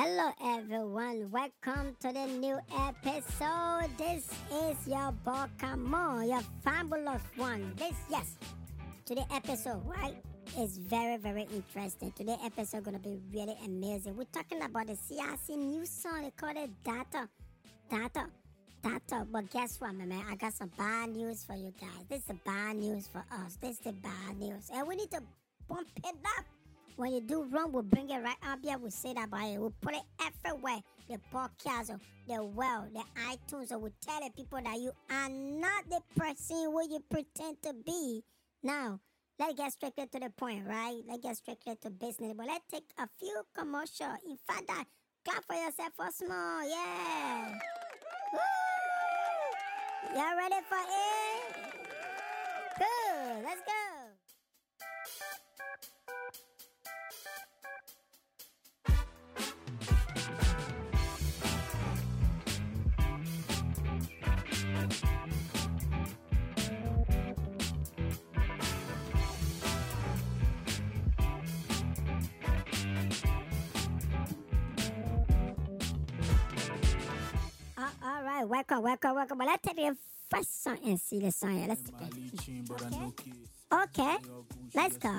Hello, everyone. Welcome to the new episode. This is your Bokamo, your fabulous one. This, yes, today episode, right, is very, very interesting. Today episode gonna be really amazing. We're talking about the CIC new song. They call it Data, Data, Data. But guess what, my man? I got some bad news for you guys. This is bad news for us. This is the bad news, and we need to bump it up. When you do wrong, we'll bring it right up here. We'll say that about it. We'll put it everywhere. The podcast, the well, the iTunes. So we'll tell the people that you are not the person who you pretend to be. Now, let's get strictly to the point, right? Let's get strictly to business. But let's take a few commercial. In fact, that clap for yourself for small. Yeah. Woo! Y'all ready for it? Good. Let's go. Welcome, welcome, welcome. But let's take the first song and see the song here. Let's take it. Okay, let's go.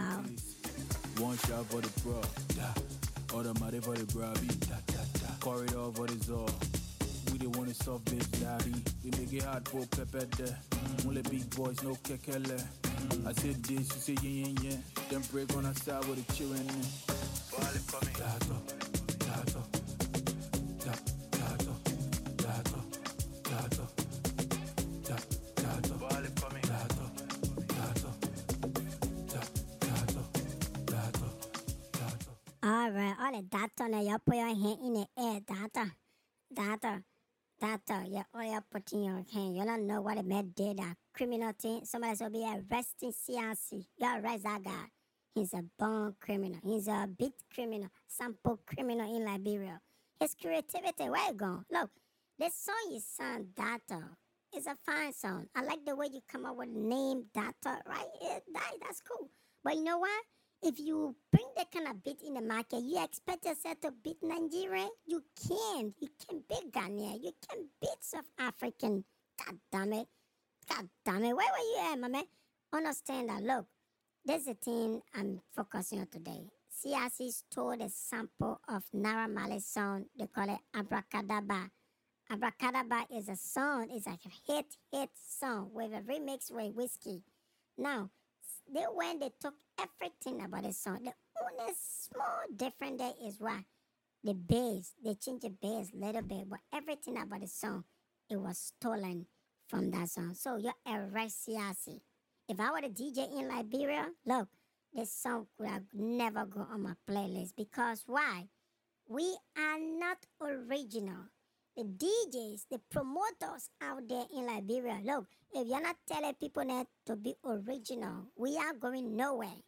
One shot for the bro. Automatic for the brabby, da da da. Corridor for the zor. We the one is soft bitch daddy. We make it hard for pepper there. Mm. Only big boys, no kekele. Mm. I said this, you say yin yin yin. Then break on the side with the children. Ball coming. All right, the data now, y'all put your hand in the air, data, data, data. Yeah, all y'all your hand. You don't know what it meant did that criminal thing. Somebody will be arresting CIC. You arrest that guy. He's a born criminal. He's a big criminal, sample criminal in Liberia. His creativity, where you going? Look, this song you sound data. It's a fine song. I like the way you come up with the name data, right? Yeah, that, that's cool. But you know what? If you bring that kind of beat in the market, you expect yourself to beat Nigeria? You can't. You can beat Ghana. You can beat South African. God damn it. God damn it. Where were you at, my man? Understand that. Look, this is the thing I'm focusing on today. CIC stole a sample of Naira Marley's song. They call it Abracadabra. Abracadabra is a song, it's like a hit, hit song with a remix with Whiskey. Now, they when they took everything about the song. The only small difference there is why the bass. They changed the bass a little bit, but everything about the song it was stolen from that song. So you're arrest CIC. If I were the DJ in Liberia, look, this song could have never go on my playlist because why? We are not original. The DJs, the promoters out there in Liberia, look, if you're not telling people that to be original, we are going nowhere.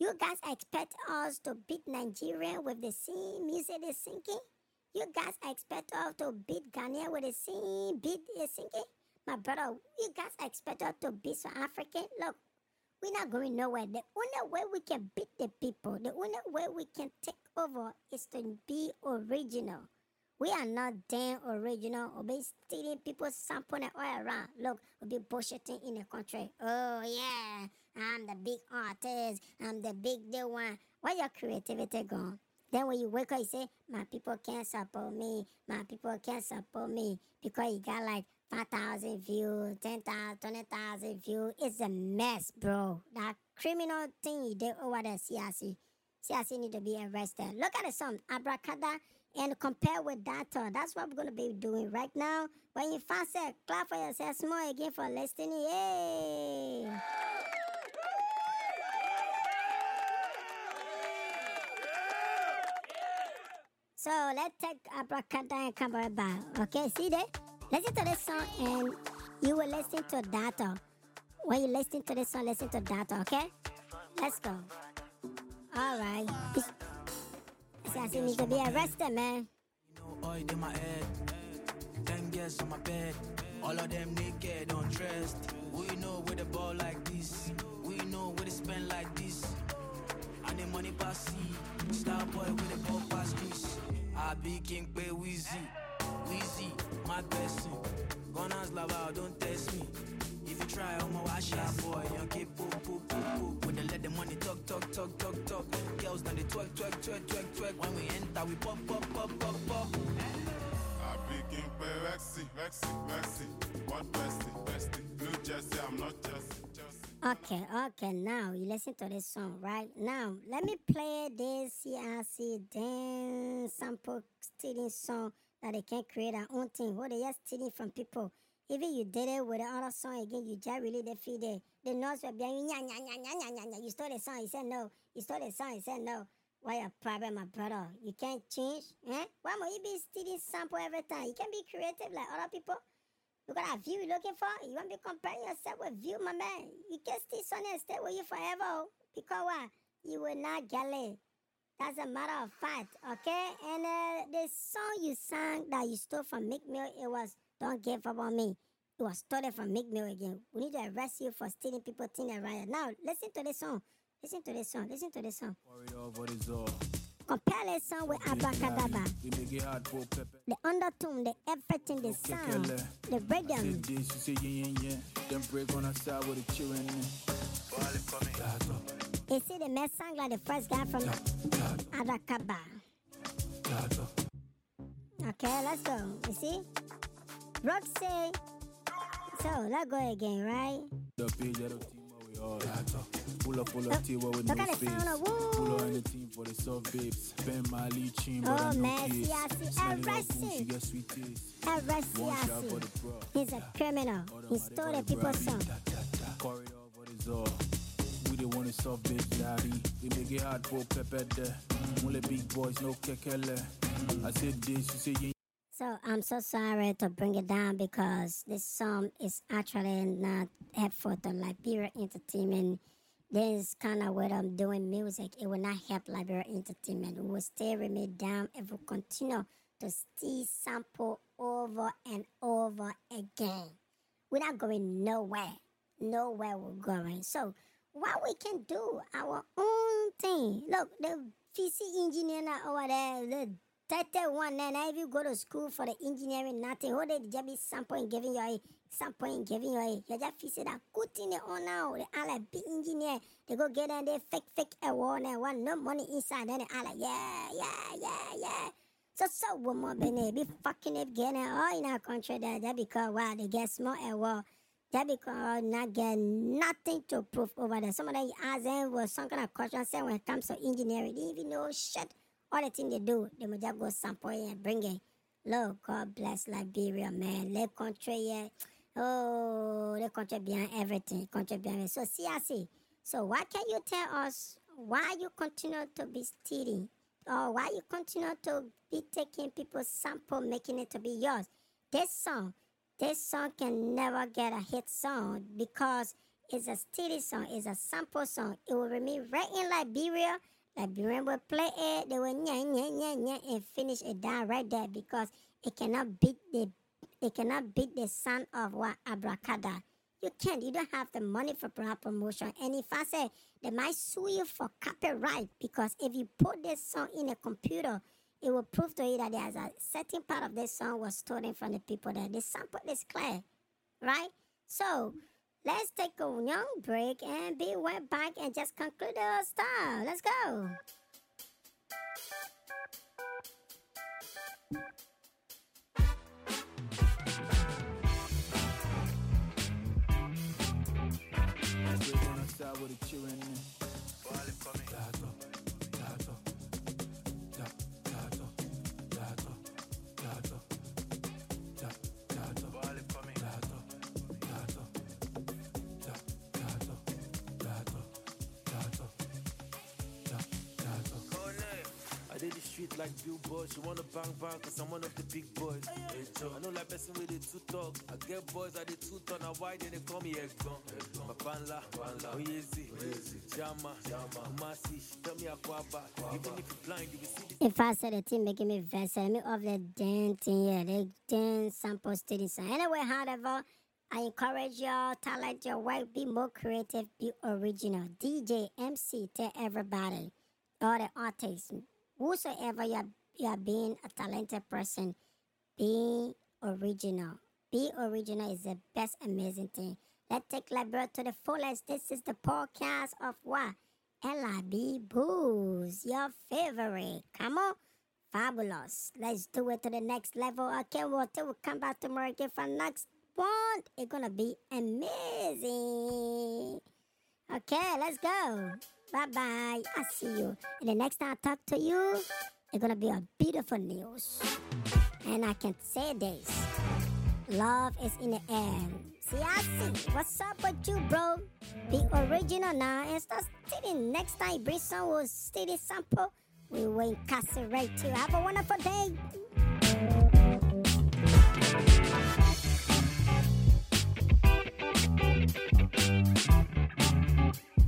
You guys expect us to beat Nigeria with the same music they're singing? You guys expect us to beat Ghana with the same beat they're singing? My brother, you guys expect us to beat South African? Look, we're not going nowhere. The only way we can beat the people, the only way we can take over is to be original. We are not damn original. We'll be stealing people's sample all around. Look, we'll be bullshitting in the country. Oh yeah, I'm the big artist. I'm the big the one. Where your creativity gone? Then when you wake up, you say, my people can't support me. My people can't support me because you got like 5,000 views, 10,000, 20,000 views. It's a mess, bro. That criminal thing you did over the CIC. CIC need to be arrested. Look at the song, Abracadabra, and compare with that. uh, That's what we're going to be doing right now. When you fast clap for yourself small again for listening. Yay! So let's take Abracadabra and come right back. Okay, see there? Listen to this song and you will listen to data. When you listen to this song, listen to data, okay? Let's go. All right. CIC need to be arrested, man. You know, oil in my head. Ten girls on my bed. All of them naked, undressed. We know where the ball like this. We know where they spend like this. And the money pass. Star boy with the ball pass Chris. àbí kí n pé wheezy wheezy má gbẹ̀sìn gunners lava don't test me if you try ọmọ wa ṣe àbọ̀ èèyàn ké po po po po we dey let the money talk talk talk talk talk girls na dey twerk twerk twerk twerk twerk when we enter we pop pop pop pop pop. Àbí kí n Rexy, Rexy, Rexy, what bestie, bestie, New Jersey, I'm not Jersey, Jersey. Okay, okay, now you listen to this song, right? Now, let me play this CIC dance sample stealing song that they can't create their own thing. What they just stealing from people. Even you did it with another song again, you just really defeat it. The notes were behind you. You stole the song, he said no. You stole the song, he said no. Why your problem, my brother? You can't change, eh? Why must you be stealing sample every time? You can be creative like other people. You got a view you looking for? You want to be comparing yourself with view, my man? You can still son and stay with you forever. oh. Because what? You will not get it. That's a matter of fact, okay? And uh, the song you sang that you stole from Meek Mill, it was Don't Give Up on Me. It was stolen from Meek Mill again. We need to arrest you for stealing people thing and riot. Now, listen to this song. Listen to this song. Listen to this song. Worried of what is all. Compare this song with Abracadabra. We make it hard. The undertone, the everything, the sound, the Say rhythm. this, you say yeah, yeah, yeah. Then break on the side with the children. Gato, You see the man sang like the first guy from gato, Abracadabra. Okay, let's go. You see? Roxy. So, let's go again, right? The page of the team where we all gato. Pull up, pull up, team where with no space. of Pull up on the team for the soft babes. Ben Mali, chin, but Oh, I'm no man, kids. see, I see Smelling like everything. food, she get sweet taste. One shot for the bro. He's a criminal. He stole the people's song. Corridor, what is all? We the one is soft bitch daddy. We make it hard for pepper there. Only big boys, no kekele. I said this, you say yeah. So I'm so sorry to bring it down because this song is actually not helpful to Liberia Entertainment. This kind of what I'm doing music, it will not help Liberia Entertainment. It will with me down if we continue to still sample over and over again. We're not going nowhere. Nowhere we're going. So what we can do our own thing. Look, the VC engineer over there, the 31 now, now if you go to school for the engineering, nothing. Who they just be sampling, giving you a sampling, giving you a you just feel that good thing they on now. They all like big engineer. They go get in there fake fake a award and want no money inside. Then they all like, yeah, yeah, yeah, yeah. So so woman been be fucking up getting all in our country that that because wow they get small award. That because not get nothing to prove over there. Some of them ask them was some kind of question say when it comes to engineering, they even know shit. All the thing they do, they will just go sample it and bring it. Lord God bless Liberia, man. Le country, yeah. Oh, the country behind everything. Country behind it. So CIC. So why can't you tell us why you continue to be stealing? Or why you continue to be taking people's sample, making it to be yours? This song, this song can never get a hit song because it's a steady song, it's a sample song. It will remain right in Liberia. Liberian will play it, they will nya nya nya nya and finish it down right there because it cannot beat the it cannot beat the sound of what abracada. You can't. You don't have the money for promotion. And if I say they might sue you for copyright because if you put this song in a computer, it will prove to you that there's a certain part of this song was stolen from the people that the sample is clear, right? So let's take a young break and be right back and just conclude our style. Let's go. On the side with children. I did the like billboards. You wanna bang bang, cause I'm one of the big boys. Hey, Joe. I know like person with the two talk. I get boys at the two ton. Now why they call me Egbon? My panla, Oyezi, Jama, Masi. Tell me Akwaba. Even if you blind, you will see the If I said the thing making me vex, let me off the dancing, yeah, they damn sample steady song. Anyway, however, I encourage y'all, talent your work, be more creative, be original. DJ, MC, tell everybody, all the artists, whosoever you're you are being a talented person, being original. Be original is the best amazing thing. Let's take Liberia to the fullest. This is the podcast of what? LIB Booze, your favorite. Come on. Fabulous. Let's do it to the next level. Okay, well, till we come back tomorrow again for next one. It's gonna be amazing. Okay, let's go. Bye bye. I see you. And the next time I talk to you, it's gonna be a beautiful news. And I can say this. Love is in the air. See, I see. What's up with you, bro? Be original now and start stealing. Next time, Brisson will steal sample. We will incarcerate you. Have a wonderful day.